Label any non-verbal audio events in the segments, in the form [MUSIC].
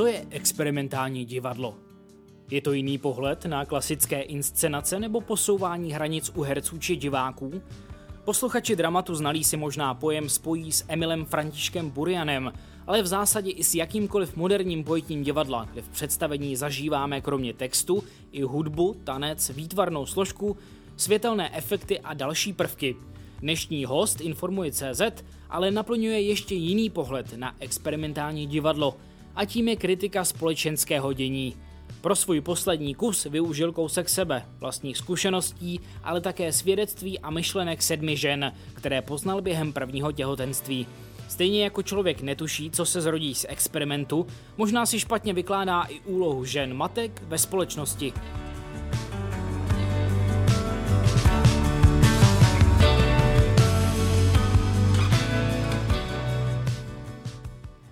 Co je experimentální divadlo? Je to jiný pohled na klasické inscenace nebo posouvání hranic u herců či diváků? Posluchači dramatu znalí si možná pojem spojí s Emilem Františkem Burianem, ale v zásadě i s jakýmkoliv moderním pojetím divadla, kde v představení zažíváme kromě textu i hudbu, tanec, výtvarnou složku, světelné efekty a další prvky. Dnešní host informuje CZ, ale naplňuje ještě jiný pohled na experimentální divadlo a tím je kritika společenského dění. Pro svůj poslední kus využil kousek sebe, vlastních zkušeností, ale také svědectví a myšlenek sedmi žen, které poznal během prvního těhotenství. Stejně jako člověk netuší, co se zrodí z experimentu, možná si špatně vykládá i úlohu žen matek ve společnosti.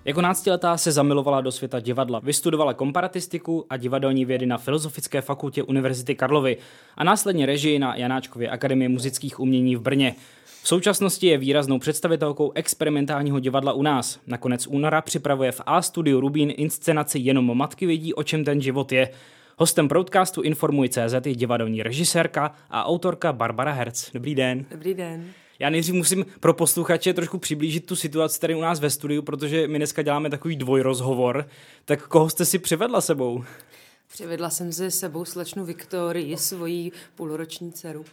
Jako náctiletá se zamilovala do světa divadla. Vystudovala komparatistiku a divadelní vědy na Filozofické fakultě Univerzity Karlovy a následně režii na Janáčkově akademie muzických umění v Brně. V současnosti je výraznou představitelkou experimentálního divadla u nás. Nakonec února připravuje v A studiu Rubín inscenaci Jenom matky vědí, o čem ten život je. Hostem podcastu Informuj CZ je divadelní režisérka a autorka Barbara Herz. Dobrý den. Dobrý den. Já nejdřív musím pro posluchače trošku přiblížit tu situaci tady u nás ve studiu, protože my dneska děláme takový dvojrozhovor. Tak koho jste si přivedla sebou? Přivedla jsem si sebou slečnu Viktorii, svoji půlroční dceru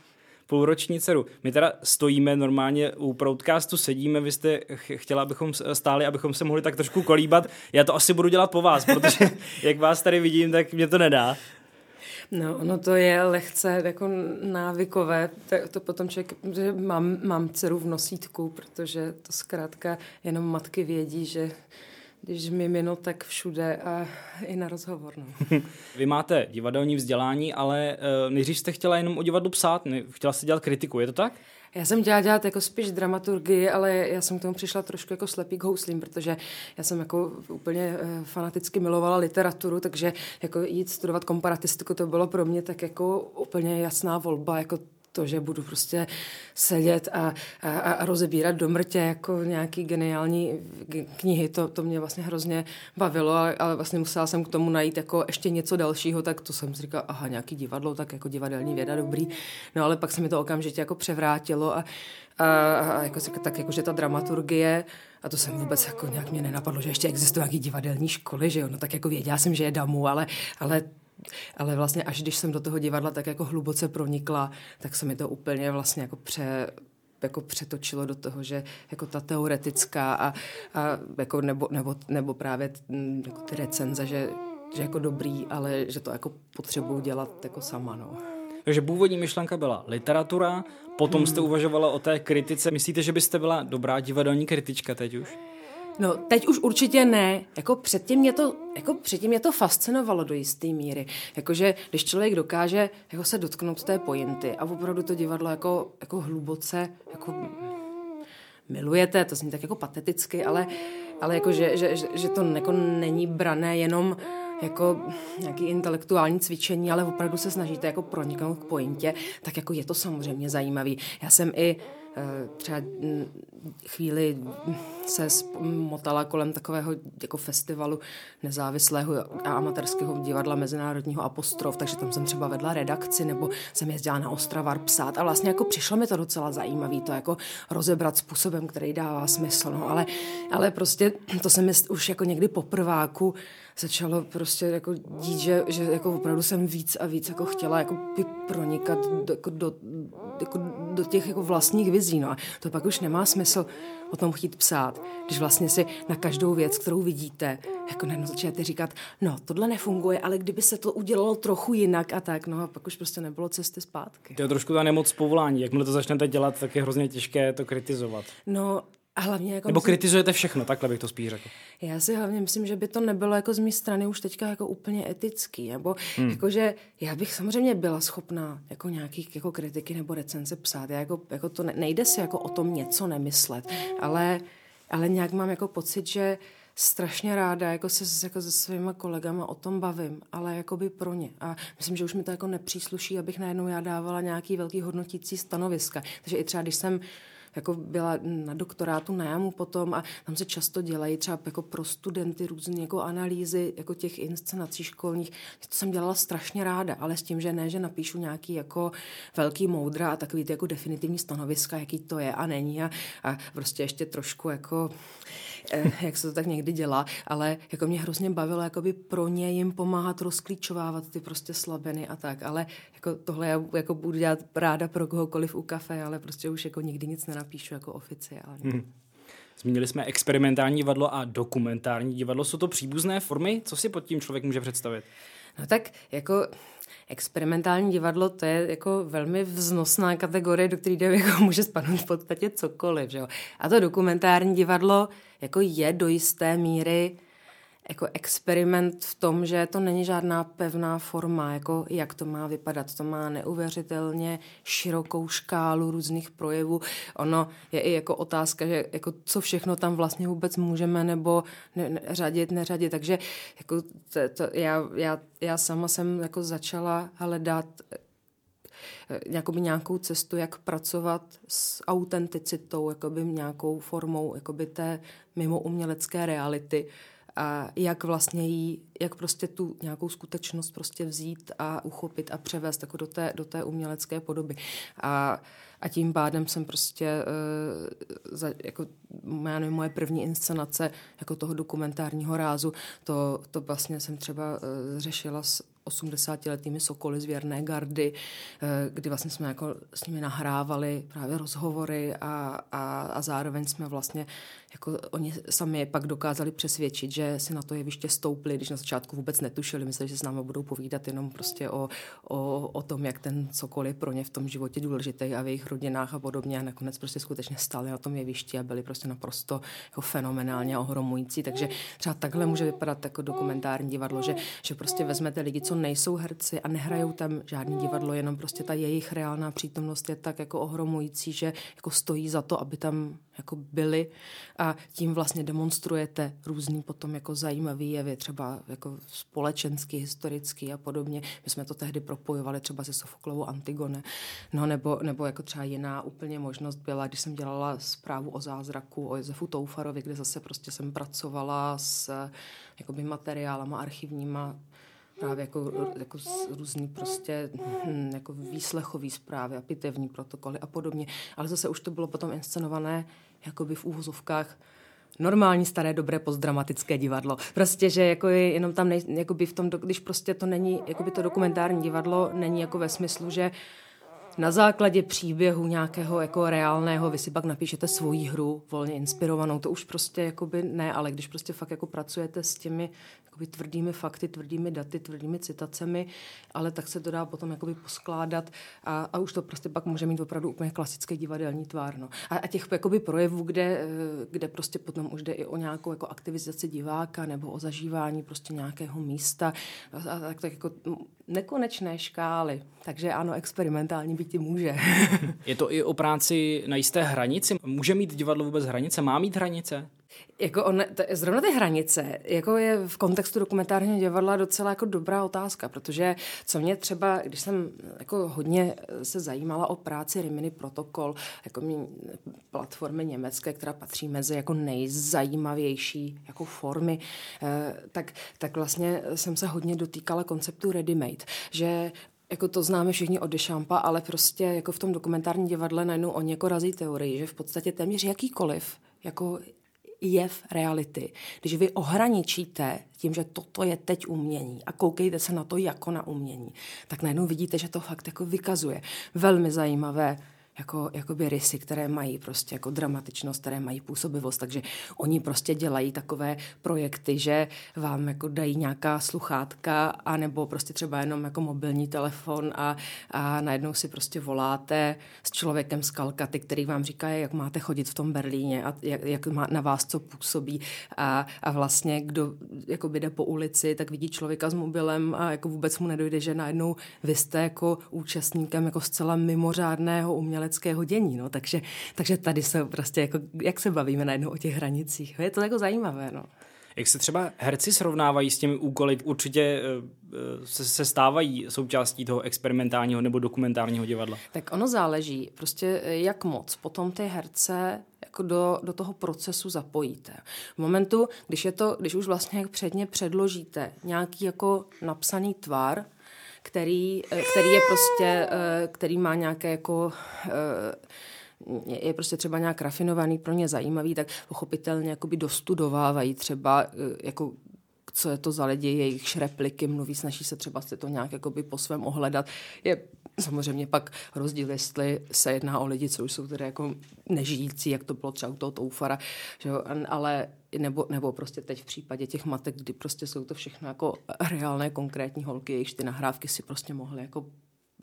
půlroční dceru. My teda stojíme normálně u proudcastu, sedíme, vy jste chtěla, abychom stáli, abychom se mohli tak trošku kolíbat. Já to asi budu dělat po vás, protože [LAUGHS] jak vás tady vidím, tak mě to nedá. No, ono to je lehce jako návykové, to, to potom člověk, že mám, mám dceru v nosítku, protože to zkrátka jenom matky vědí, že když mimino, tak všude a i na rozhovor. No. [LAUGHS] Vy máte divadelní vzdělání, ale uh, nejdřív jste chtěla jenom o divadlu psát, chtěla jste dělat kritiku, je to tak? Já jsem dělala dělat jako spíš dramaturgii, ale já jsem k tomu přišla trošku jako slepý k houslím, protože já jsem jako úplně uh, fanaticky milovala literaturu, takže jako jít studovat komparatistiku, to bylo pro mě tak jako úplně jasná volba, jako to, že budu prostě sedět a, a, a rozebírat do mrtě jako nějaký geniální knihy, to, to mě vlastně hrozně bavilo, ale, ale vlastně musela jsem k tomu najít jako ještě něco dalšího, tak to jsem si říkala, aha, nějaký divadlo, tak jako divadelní věda, dobrý. No ale pak se mi to okamžitě jako převrátilo a, a, a jako, tak jako, že ta dramaturgie, a to jsem vůbec jako nějak mě nenapadlo, že ještě existují nějaký divadelní školy, že jo, no tak jako věděla jsem, že je damu, ale, ale ale vlastně až když jsem do toho divadla tak jako hluboce pronikla, tak se mi to úplně vlastně jako pře, jako přetočilo do toho, že jako ta teoretická a, a jako nebo, nebo, nebo právě jako ty recenze, že, že jako dobrý, ale že to jako potřebuju dělat jako sama, no. Takže původní myšlenka byla literatura, potom hmm. jste uvažovala o té kritice. Myslíte, že byste byla dobrá divadelní kritička teď už? No, teď už určitě ne. Jako předtím mě to, jako předtím mě to fascinovalo do jisté míry. Jakože když člověk dokáže jako se dotknout té pointy a opravdu to divadlo jako, jako hluboce jako milujete, to zní tak jako pateticky, ale, ale jako, že, že, že, že to jako není brané jenom jako nějaký intelektuální cvičení, ale opravdu se snažíte jako proniknout k pointě, tak jako je to samozřejmě zajímavý. Já jsem i Eh, třeba mm, chvíli se motala kolem takového jako festivalu nezávislého a amatérského divadla Mezinárodního apostrof, takže tam jsem třeba vedla redakci, nebo jsem jezdila na Ostravar psát. A vlastně jako přišlo mi to docela zajímavé to jako rozebrat způsobem, který dává smysl, no, ale, ale prostě to se mi už jako někdy po prváku začalo prostě jako dít, že, že jako opravdu jsem víc a víc jako chtěla jako pronikat do, jako do, jako do těch jako vlastních vizí. No. A to pak už nemá smysl o tom chtít psát, když vlastně si na každou věc, kterou vidíte, jako najednou začnete říkat, no tohle nefunguje, ale kdyby se to udělalo trochu jinak a tak, no a pak už prostě nebylo cesty zpátky. To je trošku ta nemoc povolání, jakmile to začnete dělat, tak je hrozně těžké to kritizovat. No a hlavně jako Nebo myslím, kritizujete všechno, takhle bych to spíš řekl. Já si hlavně myslím, že by to nebylo jako z mé strany už teďka jako úplně etický, nebo hmm. jakože já bych samozřejmě byla schopná jako nějakých jako kritiky nebo recenze psát. Já jako, jako to ne, nejde si jako o tom něco nemyslet, ale, ale nějak mám jako pocit, že strašně ráda jako se jako se svýma kolegama o tom bavím, ale jako by pro ně. A myslím, že už mi to jako nepřísluší, abych najednou já dávala nějaký velký hodnotící stanoviska. Takže i třeba, když jsem jako byla na doktorátu na jamu potom a tam se často dělají třeba jako pro studenty různé jako analýzy jako těch inscenací školních. To jsem dělala strašně ráda, ale s tím, že ne, že napíšu nějaký jako velký moudra a takový ty jako definitivní stanoviska, jaký to je a není a, a prostě ještě trošku jako jak se to tak někdy dělá, ale jako mě hrozně bavilo jakoby pro ně jim pomáhat rozklíčovávat ty prostě slabiny a tak, ale jako tohle já jako budu dělat ráda pro kohokoliv u kafe, ale prostě už jako nikdy nic nenapíšu jako oficiálně. Hmm. Zmínili jsme experimentální divadlo a dokumentární divadlo. Jsou to příbuzné formy? Co si pod tím člověk může představit? No tak jako experimentální divadlo, to je jako velmi vznosná kategorie, do které [LAUGHS] jako může spadnout v podstatě cokoliv. Že jo? A to dokumentární divadlo jako je do jisté míry jako experiment v tom, že to není žádná pevná forma, jako jak to má vypadat. To má neuvěřitelně širokou škálu různých projevů. Ono je i jako otázka, že jako co všechno tam vlastně vůbec můžeme nebo ne, ne, řadit, neřadit. Takže jako to, to, já, já, já sama jsem jako začala hledat jakoby nějakou cestu, jak pracovat s autenticitou, jakoby nějakou formou jakoby té mimo umělecké reality a jak vlastně jí, jak prostě tu nějakou skutečnost prostě vzít a uchopit a převést jako do té, do té umělecké podoby. A, a tím pádem jsem prostě, uh, za, jako já nevím, moje první inscenace jako toho dokumentárního rázu, to, to vlastně jsem třeba uh, řešila s 80-letými sokoly z Věrné gardy, eh, kdy vlastně jsme jako s nimi nahrávali právě rozhovory a, a, a zároveň jsme vlastně jako oni sami pak dokázali přesvědčit, že si na to jeviště stoupli, když na začátku vůbec netušili, mysleli, že s námi budou povídat jenom prostě o, o, o tom, jak ten Sokol je pro ně v tom životě důležitý a v jejich rodinách a podobně. A nakonec prostě skutečně stali na tom jevišti a byli prostě naprosto jako fenomenálně ohromující. Takže třeba takhle může vypadat jako dokumentární divadlo, že, že prostě vezmete lidi, co nejsou herci a nehrajou tam žádný divadlo, jenom prostě ta jejich reálná přítomnost je tak jako ohromující, že jako stojí za to, aby tam jako byli a tím vlastně demonstrujete různý potom jako zajímavý jevy, třeba jako společensky, historicky a podobně. My jsme to tehdy propojovali třeba se Sofoklovou Antigone, no nebo, nebo jako třeba jiná úplně možnost byla, když jsem dělala zprávu o zázraku, o Josefu Toufarovi, kde zase prostě jsem pracovala s jakoby materiálama archivníma, právě jako, jako různý prostě hm, jako výslechový zprávy a pitevní protokoly a podobně. Ale zase už to bylo potom inscenované jakoby v úvozovkách normální staré dobré postdramatické divadlo. Prostě, že jako je jenom tam, nej, jakoby v tom, když prostě to není, jakoby to dokumentární divadlo není jako ve smyslu, že na základě příběhu nějakého jako reálného vy si pak napíšete svoji hru volně inspirovanou. To už prostě jakoby ne, ale když prostě fakt jako pracujete s těmi jakoby tvrdými fakty, tvrdými daty, tvrdými citacemi, ale tak se to dá potom jakoby poskládat a, a už to prostě pak může mít opravdu úplně klasický divadelní tvár. No. A, a těch jakoby projevů, kde, eh, kde prostě potom už jde i o nějakou jako aktivizaci diváka nebo o zažívání prostě nějakého místa, a, a tak, tak jako nekonečné škály. Takže ano, experimentální být může. [LAUGHS] Je to i o práci na jisté hranici? Může mít divadlo vůbec hranice? Má mít hranice? Jako on, to, zrovna ty hranice, jako je v kontextu dokumentárního divadla docela jako dobrá otázka, protože co mě třeba, když jsem jako hodně se zajímala o práci Rimini Protokol, jako mě, platformy německé, která patří mezi jako nejzajímavější jako formy, eh, tak, tak vlastně jsem se hodně dotýkala konceptu ready-made, že jako to známe všichni od Dešampa, ale prostě jako v tom dokumentárním divadle najednou oni jako razí teorii, že v podstatě téměř jakýkoliv jako jev reality. Když vy ohraničíte tím, že toto je teď umění a koukejte se na to jako na umění, tak najednou vidíte, že to fakt jako vykazuje velmi zajímavé jako, jakoby rysy, které mají prostě jako dramatičnost, které mají působivost, takže oni prostě dělají takové projekty, že vám jako dají nějaká sluchátka a nebo prostě třeba jenom jako mobilní telefon a, a najednou si prostě voláte s člověkem z Kalkaty, který vám říká, jak máte chodit v tom Berlíně a jak, jak má na vás co působí. A, a vlastně kdo jako jde po ulici, tak vidí člověka s mobilem a jako vůbec mu nedojde, že najednou vy jste jako účastníkem jako zcela mimořádného uměle uměleckého dění. No. Takže, takže tady se prostě, jako, jak se bavíme najednou o těch hranicích. Je to jako zajímavé. No. Jak se třeba herci srovnávají s těmi úkoly? Určitě eh, se, se stávají součástí toho experimentálního nebo dokumentárního divadla. Tak ono záleží, prostě eh, jak moc potom ty herce jako do, do toho procesu zapojíte. V momentu, když, je to, když už vlastně předně předložíte nějaký jako napsaný tvar, který, eh, který je prostě, který má nějaké jako je prostě třeba nějak rafinovaný, pro ně zajímavý, tak pochopitelně jakoby dostudovávají třeba jako co je to za lidi, jejich repliky mluví, snaží se třeba se to nějak jakoby po svém ohledat. Je samozřejmě pak rozdíl, jestli se jedná o lidi, co už jsou tedy jako nežijící, jak to bylo třeba u toho Toufara, že jo? ale nebo, nebo prostě teď v případě těch matek, kdy prostě jsou to všechno jako reálné, konkrétní holky, jejichž ty nahrávky si prostě mohly jako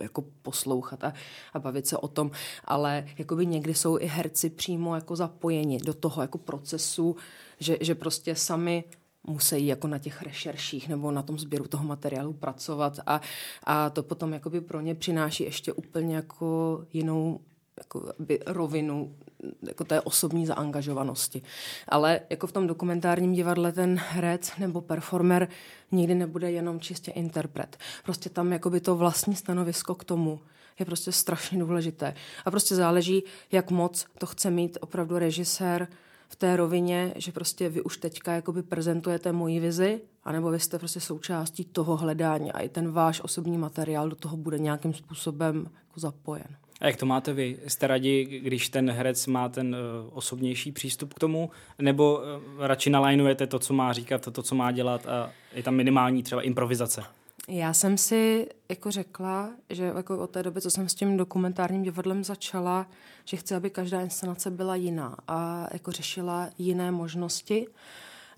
jako poslouchat a, a bavit se o tom, ale jakoby někdy jsou i herci přímo jako zapojeni do toho jako procesu, že, že prostě sami musí jako na těch rešerších nebo na tom sběru toho materiálu pracovat a, a to potom jakoby pro ně přináší ještě úplně jako jinou jako by rovinu jako té osobní zaangažovanosti. Ale jako v tom dokumentárním divadle ten herec nebo performer nikdy nebude jenom čistě interpret. Prostě tam jakoby to vlastní stanovisko k tomu je prostě strašně důležité. A prostě záleží, jak moc to chce mít opravdu režisér v té rovině, že prostě vy už teďka jakoby prezentujete moji vizi, anebo vy jste prostě součástí toho hledání a i ten váš osobní materiál do toho bude nějakým způsobem jako zapojen. A jak to máte vy? Jste rádi, když ten herec má ten uh, osobnější přístup k tomu, nebo uh, radši nalajnujete to, co má říkat, to, co má dělat a je tam minimální třeba improvizace? Já jsem si jako řekla, že jako od té doby, co jsem s tím dokumentárním divadlem začala, že chci, aby každá inscenace byla jiná a jako řešila jiné možnosti.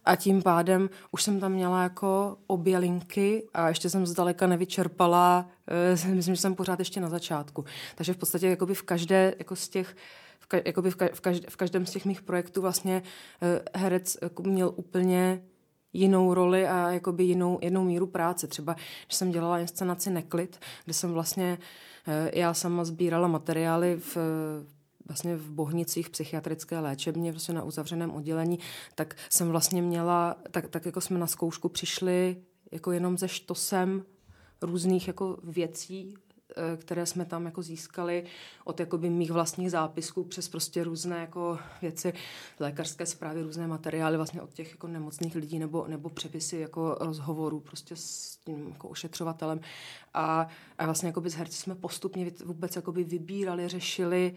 A tím pádem už jsem tam měla jako obě linky a ještě jsem zdaleka nevyčerpala, uh, [LAUGHS] myslím, že jsem pořád ještě na začátku. Takže v podstatě jakoby v každé jako z těch v, ka, v, ka, v, každé, v každém z těch mých projektů vlastně uh, herec jako měl úplně jinou roli a jakoby jinou, jinou míru práce. Třeba, když jsem dělala inscenaci Neklid, kde jsem vlastně uh, já sama sbírala materiály v vlastně v Bohnicích psychiatrické léčebně, prostě na uzavřeném oddělení, tak jsem vlastně měla, tak, tak jako jsme na zkoušku přišli jako jenom ze štosem různých jako věcí, eh, které jsme tam jako získali od jakoby mých vlastních zápisků přes prostě různé jako věci, lékařské zprávy, různé materiály vlastně od těch jako nemocných lidí nebo, nebo přepisy jako rozhovorů prostě s tím jako ošetřovatelem. A, a vlastně jakoby z herci jsme postupně vůbec jakoby vybírali, řešili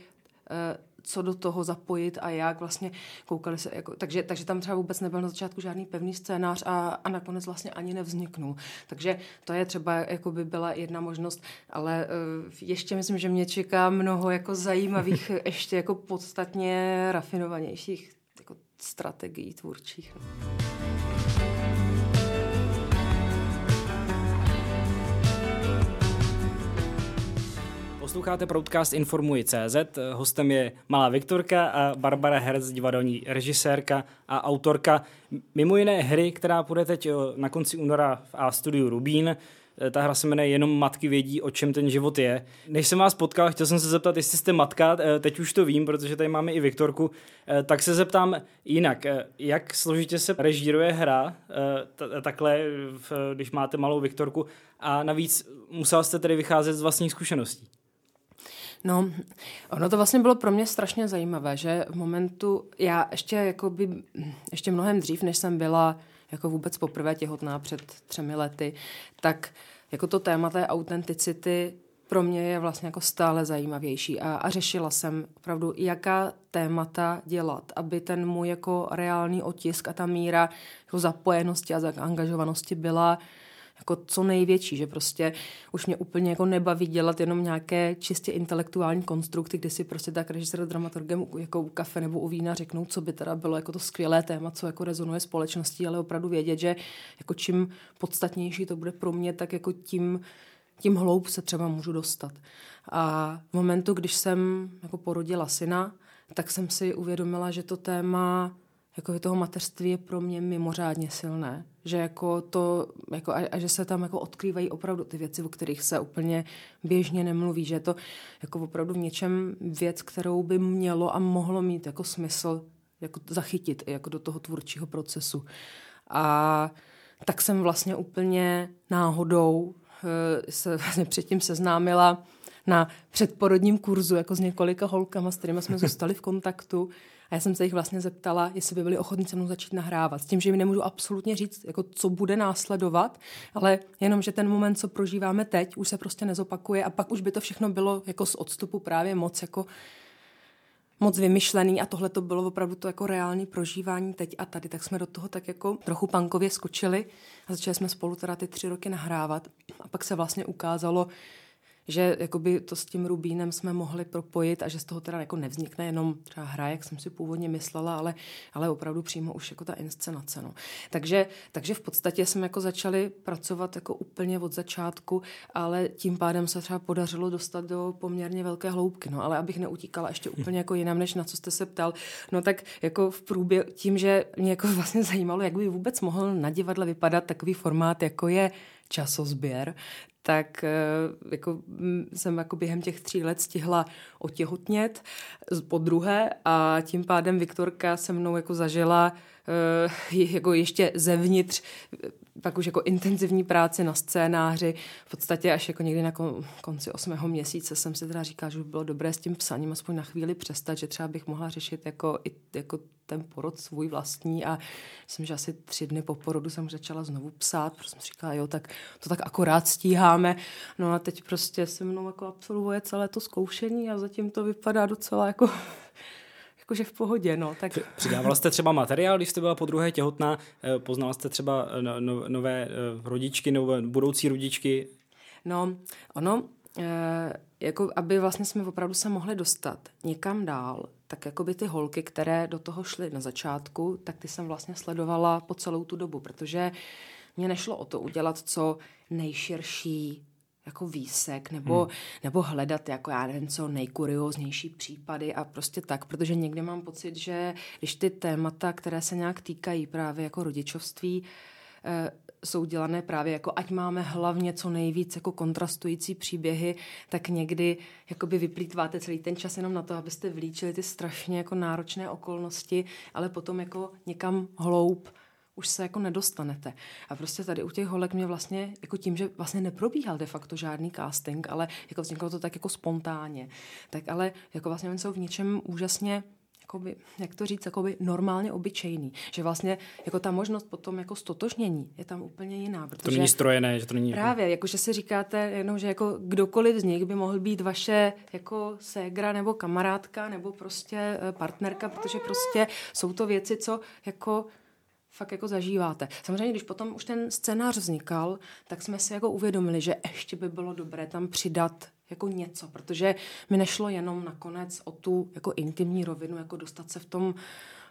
Eh, co do toho zapojit a jak vlastně koukali se, jako, takže, takže tam třeba vůbec nebyl na začátku žádný pevný scénář a, a nakonec vlastně ani nevzniknul. Takže to je třeba, jako by byla jedna možnost, ale uh, ještě myslím, že mě čeká mnoho jako zajímavých, [LAUGHS] ještě jako podstatně rafinovanějších jako strategií tvůrčích. Posloucháte podcast Informuji.cz. Hostem je Malá Viktorka a Barbara Herz, divadelní režisérka a autorka mimo jiné hry, která bude teď eh, na konci února v A studiu Rubín. Eh, ta hra se jmenuje Jenom matky vědí, o čem ten život je. Než jsem vás potkal, chtěl jsem se zeptat, jestli jste matka, eh, teď už to vím, protože tady máme i Viktorku, tak se zeptám jinak. Jak složitě se režíruje hra takhle, když máte malou Viktorku a navíc musel jste tedy vycházet z vlastních zkušeností? No, ono to vlastně bylo pro mě strašně zajímavé, že v momentu, já ještě jako by, ještě mnohem dřív, než jsem byla jako vůbec poprvé těhotná před třemi lety, tak jako to téma té autenticity pro mě je vlastně jako stále zajímavější a, a řešila jsem opravdu, jaká témata dělat, aby ten můj jako reálný otisk a ta míra jako zapojenosti a zaangažovanosti byla jako co největší, že prostě už mě úplně jako nebaví dělat jenom nějaké čistě intelektuální konstrukty, kde si prostě tak režisér dramaturgem jako u kafe nebo u vína řeknou, co by teda bylo jako to skvělé téma, co jako rezonuje společností, ale opravdu vědět, že jako čím podstatnější to bude pro mě, tak jako tím tím hloub se třeba můžu dostat. A v momentu, když jsem jako porodila syna, tak jsem si uvědomila, že to téma jako toho mateřství je pro mě mimořádně silné. Že jako to, jako a, a, že se tam jako odkrývají opravdu ty věci, o kterých se úplně běžně nemluví. Že je to jako opravdu v něčem věc, kterou by mělo a mohlo mít jako smysl jako zachytit jako do toho tvůrčího procesu. A tak jsem vlastně úplně náhodou eh, se vlastně předtím seznámila na předporodním kurzu jako s několika holkama, s kterými jsme [LAUGHS] zůstali v kontaktu. A já jsem se jich vlastně zeptala, jestli by byli ochotní se mnou začít nahrávat. S tím, že mi nemůžu absolutně říct, jako co bude následovat, ale jenom, že ten moment, co prožíváme teď, už se prostě nezopakuje a pak už by to všechno bylo jako z odstupu právě moc jako moc vymyšlený a tohle to bylo opravdu to jako reální prožívání teď a tady, tak jsme do toho tak jako trochu pankově skočili a začali jsme spolu teda ty tři roky nahrávat a pak se vlastně ukázalo, že jakoby to s tím Rubínem jsme mohli propojit a že z toho teda jako nevznikne jenom třeba hra, jak jsem si původně myslela, ale, ale opravdu přímo už jako ta inscenace. No. Takže, takže v podstatě jsme jako začali pracovat jako úplně od začátku, ale tím pádem se třeba podařilo dostat do poměrně velké hloubky. No, ale abych neutíkala ještě úplně jako jinam, než na co jste se ptal, no tak jako v průběhu, tím, že mě jako [LAUGHS] vlastně zajímalo, jak by vůbec mohl na divadle vypadat takový formát, jako je časozběr, tak eh, jako mm, jsem jako během těch tří let stihla otěhotnět po druhé a tím pádem Viktorka se mnou jako zažila uh, [LAUGHS] jako ještě zevnitř pak už jako intenzivní práce na scénáři, v podstatě až jako někdy na konci osmého měsíce jsem si teda říkala, že by bylo dobré s tím psaním aspoň na chvíli přestat, že třeba bych mohla řešit jako, i, jako ten porod svůj vlastní a myslím, že asi tři dny po porodu jsem začala znovu psát, protože jsem říkala, jo, tak to tak akorát stíháme. No a teď prostě se mnou jako absolvuje celé to zkoušení a zatím to vypadá docela jako jakože v pohodě, no. Tak... Přidávala jste třeba materiál, když jste byla po druhé těhotná, eh, poznala jste třeba eh, no, no, nové eh, rodičky, nové budoucí rodičky? No, ono, jako aby vlastně jsme opravdu se mohli dostat někam dál, tak jako by ty holky, které do toho šly na začátku, tak ty jsem vlastně sledovala po celou tu dobu, protože mě nešlo o to udělat co nejširší jako výsek nebo, hmm. nebo hledat jako já nevím co nejkurioznější případy a prostě tak, protože někdy mám pocit, že když ty témata, které se nějak týkají právě jako rodičovství, eh, jsou dělané právě jako ať máme hlavně co nejvíc jako kontrastující příběhy, tak někdy jakoby vyplýtváte celý ten čas jenom na to, abyste vylíčili ty strašně jako náročné okolnosti, ale potom jako někam hloub už se jako nedostanete. A prostě tady u těch holek mě vlastně, jako tím, že vlastně neprobíhal de facto žádný casting, ale jako vzniklo to tak jako spontánně, tak ale jako vlastně oni jsou v něčem úžasně jakoby, jak to říct, jakoby normálně obyčejný. Že vlastně jako ta možnost potom jako stotožnění je tam úplně jiná. Protože to není strojené, že to není... Právě, jako že si říkáte jenom, že jako kdokoliv z nich by mohl být vaše jako ségra nebo kamarádka nebo prostě eh, partnerka, protože prostě jsou to věci, co jako fakt jako zažíváte. Samozřejmě, když potom už ten scénář vznikal, tak jsme si jako uvědomili, že ještě by bylo dobré tam přidat jako něco, protože mi nešlo jenom nakonec o tu jako intimní rovinu, jako dostat se v tom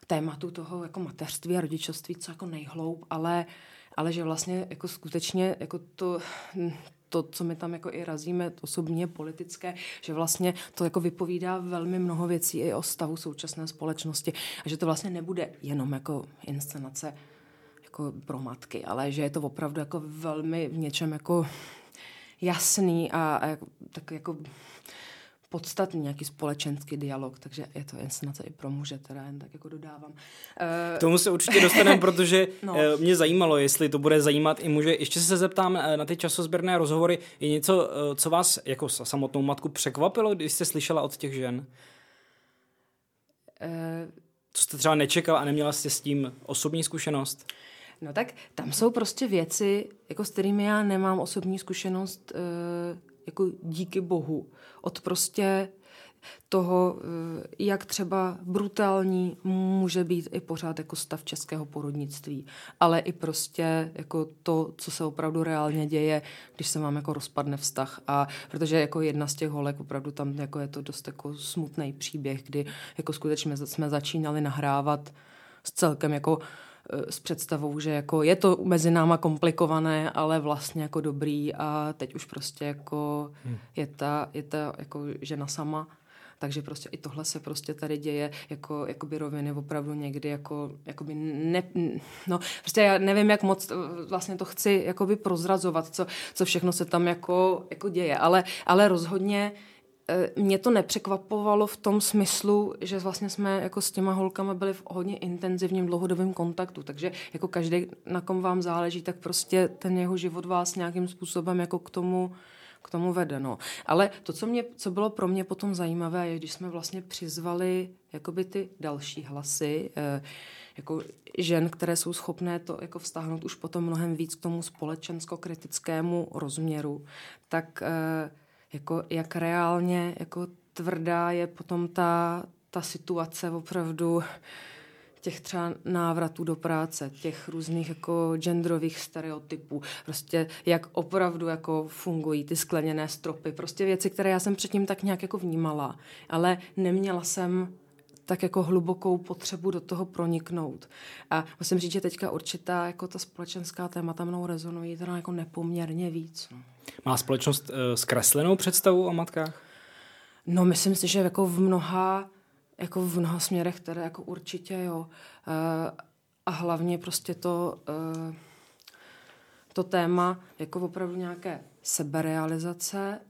tématu toho jako mateřství a rodičovství co jako nejhloub, ale, ale že vlastně jako skutečně jako to, to, co my tam jako i razíme, osobně politické, že vlastně to jako vypovídá velmi mnoho věcí i o stavu současné společnosti. A že to vlastně nebude jenom jako inscenace jako pro matky, ale že je to opravdu jako velmi v něčem jako jasný a, a tak jako podstatný nějaký společenský dialog, takže je to inscenace i pro muže, teda jen tak jako dodávám. K tomu se určitě dostaneme, [LAUGHS] protože no. Eh, mě zajímalo, jestli to bude zajímat i muže. Ještě se zeptám eh, na ty časozběrné rozhovory. Je něco, eh, co vás jako samotnou matku překvapilo, když jste slyšela od těch žen? Co jste třeba nečekal a neměla jste s tím osobní zkušenost? No tak tam jsou prostě věci, jako s kterými já nemám osobní zkušenost, jako díky bohu. Od prostě toho, eh, jak třeba brutální může být i pořád jako stav českého porodnictví, ale i prostě jako to, co se opravdu reálně děje, když se vám jako rozpadne vztah a protože jako jedna z těch holek opravdu tam jako je to dost jako smutný příběh, kdy jako skutečně jsme začínali nahrávat s celkem jako s představou, že jako je to mezi náma komplikované, ale vlastně jako dobrý a teď už prostě jako hmm. je ta, je ta jako žena sama. Takže prostě i tohle se prostě tady děje, jako, jakoby roviny opravdu někdy jako, jakoby ne, no, prostě já nevím, jak moc eh, vlastně to chci jakoby prozrazovat, co, co všechno se tam jako, jako děje, ale, ale rozhodně Eh, mě to nepřekvapovalo v tom smyslu, že vlastně jsme jako s těma holkama byli v hodně intenzivním dlouhodobém kontaktu, takže jako každý, na kom vám záleží, tak prostě ten jeho život vás nějakým způsobem jako k tomu k tomu vede. No. Ale to, co, mě, co bylo pro mě potom zajímavé, je, když jsme vlastně přizvali jakoby ty další hlasy, eh, jako žen, které jsou schopné to jako vztáhnout už potom mnohem víc k tomu společensko-kritickému rozměru, tak eh, jako jak reálně jako tvrdá je potom ta, ta situace opravdu těch třeba návratů do práce, těch různých jako genderových stereotypů, prostě jak opravdu jako fungují ty skleněné stropy, prostě věci, které já jsem předtím tak nějak jako vnímala, ale neměla jsem tak jako hlubokou potřebu do toho proniknout. A musím říct, že teďka určitá jako ta společenská témata mnou rezonují teda jako nepoměrně víc. No. Má společnost uh, zkreslenou představu o matkách? No, myslím si, že jako v mnoha, jako v mnoha směrech, které jako určitě jo. Uh, a hlavně prostě to, uh, to téma jako opravdu nějaké seberealizace,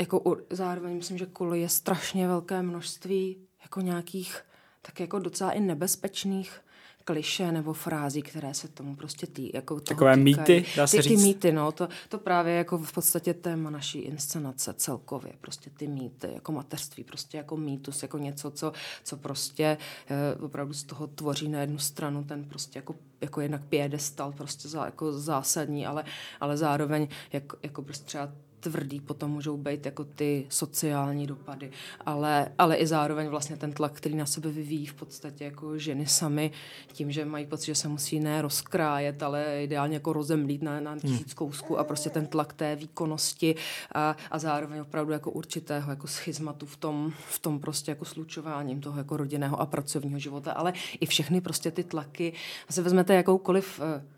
jako zároveň myslím, že kvůli je strašně velké množství jako nějakých tak jako docela i nebezpečných kliše nebo frází, které se tomu prostě tý, jako Takové týkají. mýty, dá se ty, říct. Ty mýty, no, to, to právě jako v podstatě téma naší inscenace celkově, prostě ty mýty, jako mateřství, prostě jako mýtus, jako něco, co, co prostě eh, opravdu z toho tvoří na jednu stranu ten prostě jako, jako jednak piedestal, prostě za, jako zásadní, ale, ale zároveň jako, jako prostě třeba tvrdý potom můžou být jako ty sociální dopady, ale, ale i zároveň vlastně ten tlak, který na sebe vyvíjí v podstatě jako ženy sami, tím, že mají pocit, že se musí ne rozkrájet, ale ideálně jako rozemlít na, na tisíc kousků a prostě ten tlak té výkonnosti a, a zároveň opravdu jako určitého jako schizmatu v tom, v tom prostě jako slučováním toho jako rodinného a pracovního života, ale i všechny prostě ty tlaky, se vezmete jakoukoliv eh,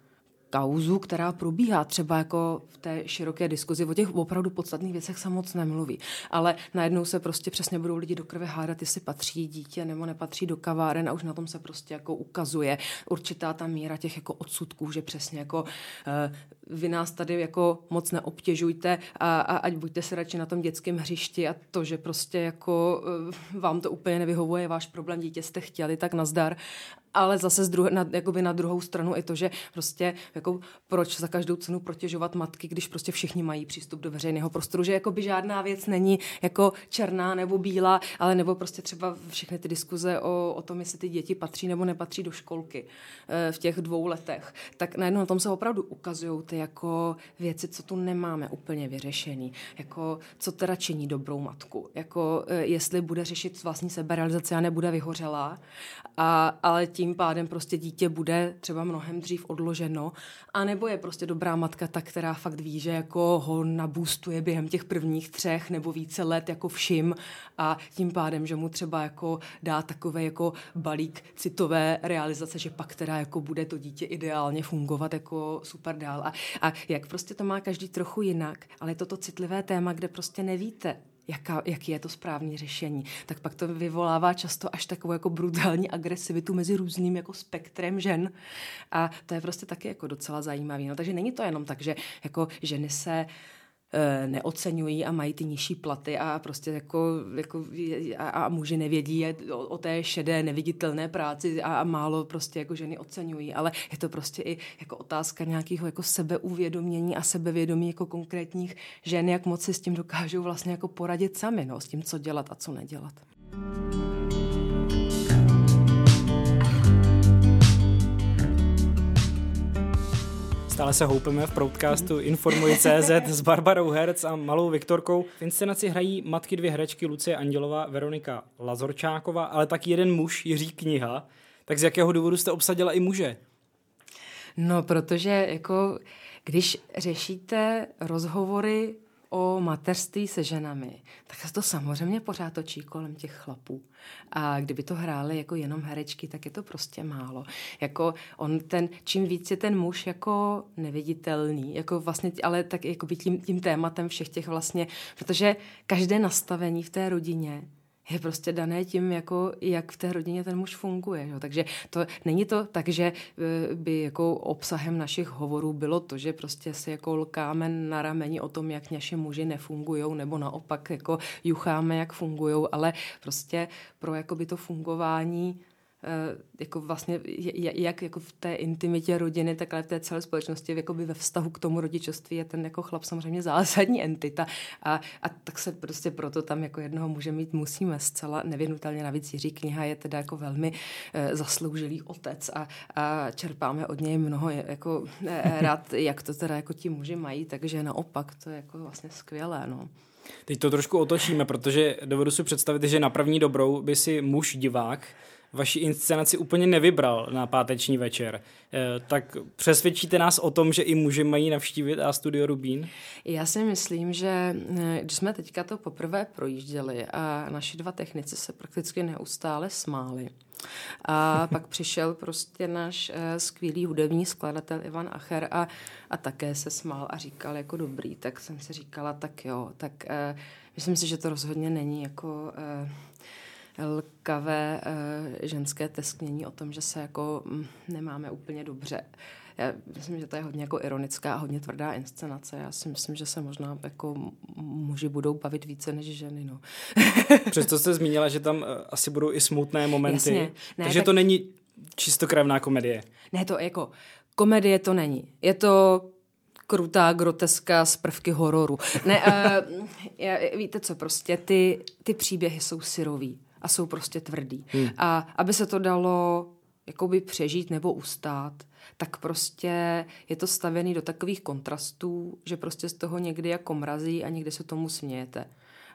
kauzu, která probíhá třeba jako v té široké diskuzi. O těch opravdu podstatných věcech se moc nemluví. Ale najednou se prostě přesně budou lidi do krve hádat, jestli patří dítě nebo nepatří do kaváren a už na tom se prostě jako ukazuje určitá ta míra těch jako odsudků, že přesně jako uh, vy nás tady jako moc neobtěžujte a, a ať buďte se radši na tom dětském hřišti a to, že prostě jako uh, vám to úplně nevyhovuje, váš problém, dítě jste chtěli, tak nazdar. Ale zase z druhé, na, jakoby na druhou stranu i to, že prostě jako proč za každou cenu protěžovat matky, když prostě všichni mají přístup do veřejného prostoru, že jakoby žádná věc není jako černá nebo bílá, ale nebo prostě třeba všechny ty diskuze o, o tom, jestli ty děti patří nebo nepatří do školky e, v těch dvou letech, tak najednou na tom se opravdu ukazují ty jako věci, co tu nemáme úplně vyřešený, jako co teda činí dobrou matku, jako e, jestli bude řešit vlastní seberealizace a nebude vyhořelá, a, ale tím pádem prostě dítě bude třeba mnohem dřív odloženo, anebo je prostě dobrá matka ta, která fakt ví, že jako ho nabůstuje během těch prvních třech nebo více let jako všim. A tím pádem, že mu třeba jako dá takový jako balík citové realizace, že pak teda jako bude to dítě ideálně fungovat jako super dál. A, a jak prostě to má každý trochu jinak, ale je to to citlivé téma, kde prostě nevíte, jaká, jaký je to správné řešení, tak pak to vyvolává často až takovou jako brutální agresivitu mezi různým jako spektrem žen a to je prostě taky jako docela zajímavé. No, takže není to jenom tak, že jako ženy se uh, Eh, neocenují a mají ty nižší platy a prostě jako, jako a, a muži nevědí o, o té šedé neviditelné práci a, a málo prostě jako ženy oceňují, ale je to prostě i jako otázka nějakého jako sebeuvědomění a sebevědomí jako konkrétních žen, jak moc si s tím dokážou vlastně jako poradit sami, no, s tím, co dělat a co nedělat. Stále se houpeme v proudcastu Informuj.cz s Barbarou Herc a malou Viktorkou. V inscenaci hrají matky dvě herečky Lucie Andělová, Veronika Lazorčáková, ale taky jeden muž, Jiří Kniha. Tak z jakého důvodu jste obsadila i muže? No, protože jako když řešíte rozhovory o mateřství se ženami, tak se to samozřejmě pořád točí kolem těch chlapů. A kdyby to hrály jako jenom herečky, tak je to prostě málo. Jako on ten, čím víc je ten muž jako neviditelný, jako vlastně, ale tak jako tím, tím tématem všech těch vlastně, protože každé nastavení v té rodině je prostě dané tím, jako, jak v té rodině ten muž funguje. Jo. Takže to není to tak, že e, by jako obsahem našich hovorů bylo to, že prostě si jako lkáme na rameni o tom, jak naši muži nefungují, nebo naopak jako jucháme, jak fungují, ale prostě pro jakoby to fungování jako vlastně, jak jako v té intimitě rodiny, tak ale v té celé společnosti, jakoby ve vztahu k tomu rodičovství je ten jako chlap samozřejmě zásadní entita a, a tak se prostě proto tam jako jednoho může mít musíme zcela nevyhnutelně. Navíc Jiří kniha je teda jako velmi e, zasloužilý otec a, a čerpáme od něj mnoho jako e, rád, [LAUGHS] jak to teda jako ti muži mají, takže naopak to je jako vlastně skvělé, no. Teď to trošku otočíme, protože dovedu si představit, že na první dobrou by si muž divák vaši inscenaci úplně nevybral na páteční večer. Eh, tak přesvědčíte nás o tom, že i muži mají navštívit A Studio Rubín? Já si myslím, že eh, když jsme teďka to poprvé projížděli a naši dva technici se prakticky neustále smáli, a [LAUGHS] pak přišel prostě náš uh, skvělý hudební skladatel Ivan Acher a, a také se smál a říkal jako dobrý, tak jsem si říkala, tak jo, tak uh, myslím si, že to rozhodně není jako uh, lkavé uh, ženské tesknění o tom, že se jako mm, nemáme úplně dobře. Já myslím, že to je hodně jako ironická a hodně tvrdá inscenace. Já si myslím, že se možná jako muži budou bavit více než ženy. No. [LAUGHS] Přesto jste zmínila, že tam uh, asi budou i smutné momenty. Jasně. Ne, takže tak... to není čistokrevná komedie. Ne, to jako komedie to není. Je to krutá groteska z prvky hororu. Ne, uh, [LAUGHS] já, víte co, prostě ty, ty příběhy jsou syrový a jsou prostě tvrdý. Hmm. A aby se to dalo jakoby přežít nebo ustát, tak prostě je to stavěný do takových kontrastů, že prostě z toho někdy jako mrazí a někdy se tomu smějete.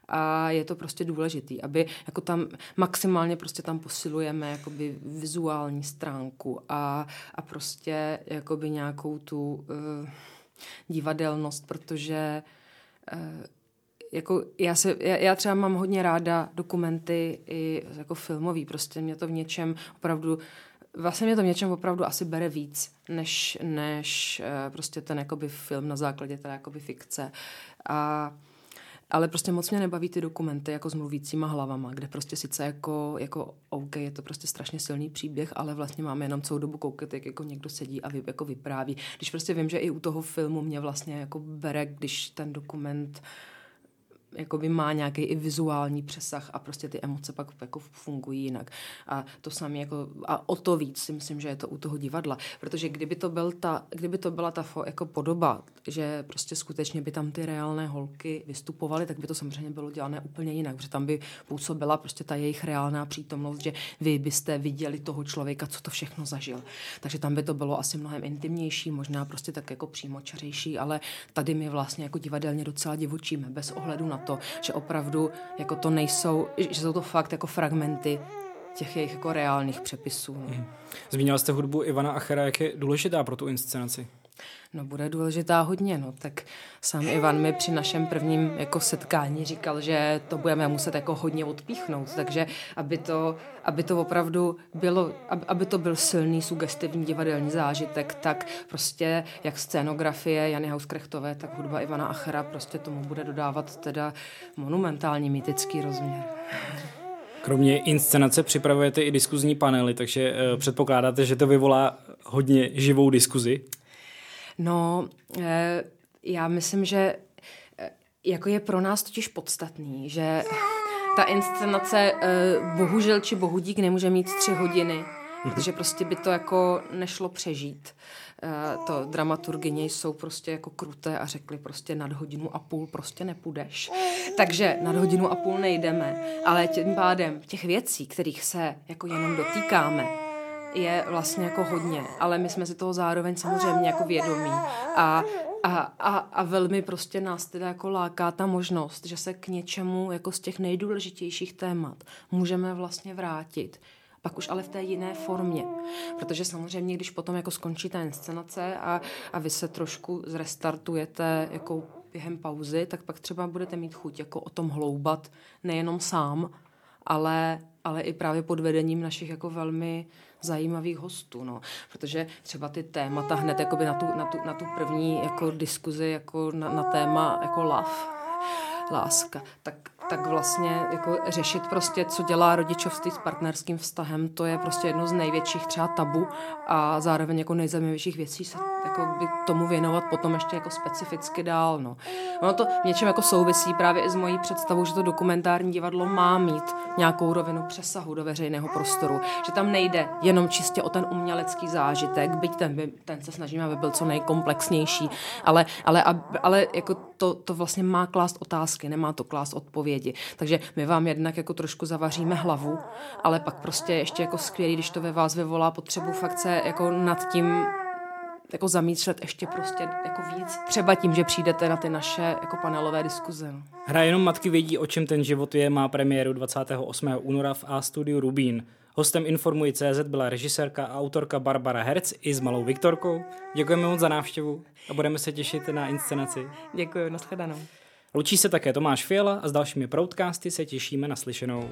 A je to prostě důležitý, aby jako tam maximálně prostě tam posilujeme jakoby vizuální stránku a, a prostě jakoby nějakou tu uh, divadelnost, protože uh, jako já, se, já, já třeba mám hodně ráda dokumenty i jako filmový, prostě mě to v něčem opravdu vlastně mě to v něčem opravdu asi bere víc, než, než uh, prostě ten jakoby film na základě té jakoby fikce. A ale prostě moc mě nebaví ty dokumenty jako s mluvícíma hlavama, kde prostě sice jako, jako OK, je to prostě strašně silný příběh, ale vlastně máme jenom celou dobu koukat, jak jako někdo sedí a vy, jako vypráví. Když prostě vím, že i u toho filmu mě vlastně jako bere, když ten dokument uh, jakoby má nějaký i vizuální přesah a prostě ty emoce pak jako fungují jinak. A to samé jako, a o to víc si myslím, že je to u toho divadla. Protože kdyby to, byl ta, kdyby to byla ta fo, jako podoba, že prostě skutečně by tam ty reálné holky vystupovaly, tak by to samozřejmě bylo dělané úplně jinak, protože tam by působila prostě ta jejich reálná přítomnost, že vy byste viděli toho člověka, co to všechno zažil. Takže tam by to bylo asi mnohem intimnější, možná prostě tak jako přímočařejší, ale tady my vlastně jako divadelně docela divočíme, bez ohledu na to, že opravdu jako to nejsou, že jsou to fakt jako fragmenty těch jejich jako reálných přepisů. No. Hmm. Zmínila jste hudbu Ivana Achera, jak je důležitá pro tu inscenaci? No bude důležitá hodně, no. Tak sám Ivan mi při našem prvním jako setkání říkal, že to budeme muset jako hodně odpíchnout, takže aby to, aby to opravdu bylo, aby, aby to byl silný, sugestivní divadelní zážitek, tak prostě jak scénografie Jany Hauskrechtové, tak hudba Ivana Achera prostě tomu bude dodávat teda monumentální mýtický rozměr. Kromě inscenace připravujete i diskuzní panely, takže uh, předpokládáte, že to vyvolá hodně živou diskuzi? No, eh, já myslím, že eh, jako je pro nás totiž podstatný, že ta inscenace eh, bohužel či bohudík nemůže mít tři hodiny, protože prostě by to jako nešlo přežít. To dramaturgině jsou prostě jako kruté a řekli prostě nad hodinu a půl prostě nepůjdeš. Takže nad hodinu a půl nejdeme, ale tím pádem těch věcí, kterých se jako jenom dotýkáme, je vlastně jako hodně, ale my jsme si toho zároveň samozřejmě jako vědomí a, a, a, a velmi prostě nás teda jako láká ta možnost, že se k něčemu jako z těch nejdůležitějších témat můžeme vlastně vrátit pak už ale v té jiné formě. Protože samozřejmě, když potom jako skončí ta inscenace a, a vy se trošku zrestartujete jako během pauzy, tak pak třeba budete mít chuť jako o tom hloubat nejenom sám, ale, ale i právě pod vedením našich jako velmi zajímavých hostů, no. Protože třeba ty témata hned jakoby na tu, na tu, na tu první jako diskuzi jako na, na téma jako love, láska. Tak tak vlastně jako řešit prostě, co dělá rodičovství s partnerským vztahem, to je prostě jedno z největších třeba tabu a zároveň jako nejzajímavějších věcí se jako by tomu věnovat potom ještě jako specificky dál. No. Ono to v něčem jako souvisí právě i s mojí představou, že to dokumentární divadlo má mít nějakou rovinu přesahu do veřejného prostoru, že tam nejde jenom čistě o ten umělecký zážitek, byť ten, ten se snažíme, aby byl co nejkomplexnější, ale, ale, ale jako to, to vlastně má klást otázky, nemá to klást odpovědi. Takže my vám jednak jako trošku zavaříme hlavu, ale pak prostě ještě jako skvělý, když to ve vás vyvolá potřebu fakt se jako nad tím jako zamýšlet ještě prostě jako víc. Třeba tím, že přijdete na ty naše jako panelové diskuze. No. Hra jenom matky vědí, o čem ten život je, má premiéru 28. února v A studiu Rubín. Hostem Informuji CZ byla režisérka a autorka Barbara Herc i s malou Viktorkou. Děkujeme moc za návštěvu a budeme se těšit na inscenaci. Děkuji, nashledanou. Loučí se také Tomáš Fiala a s dalšími proudcasty se těšíme na slyšenou.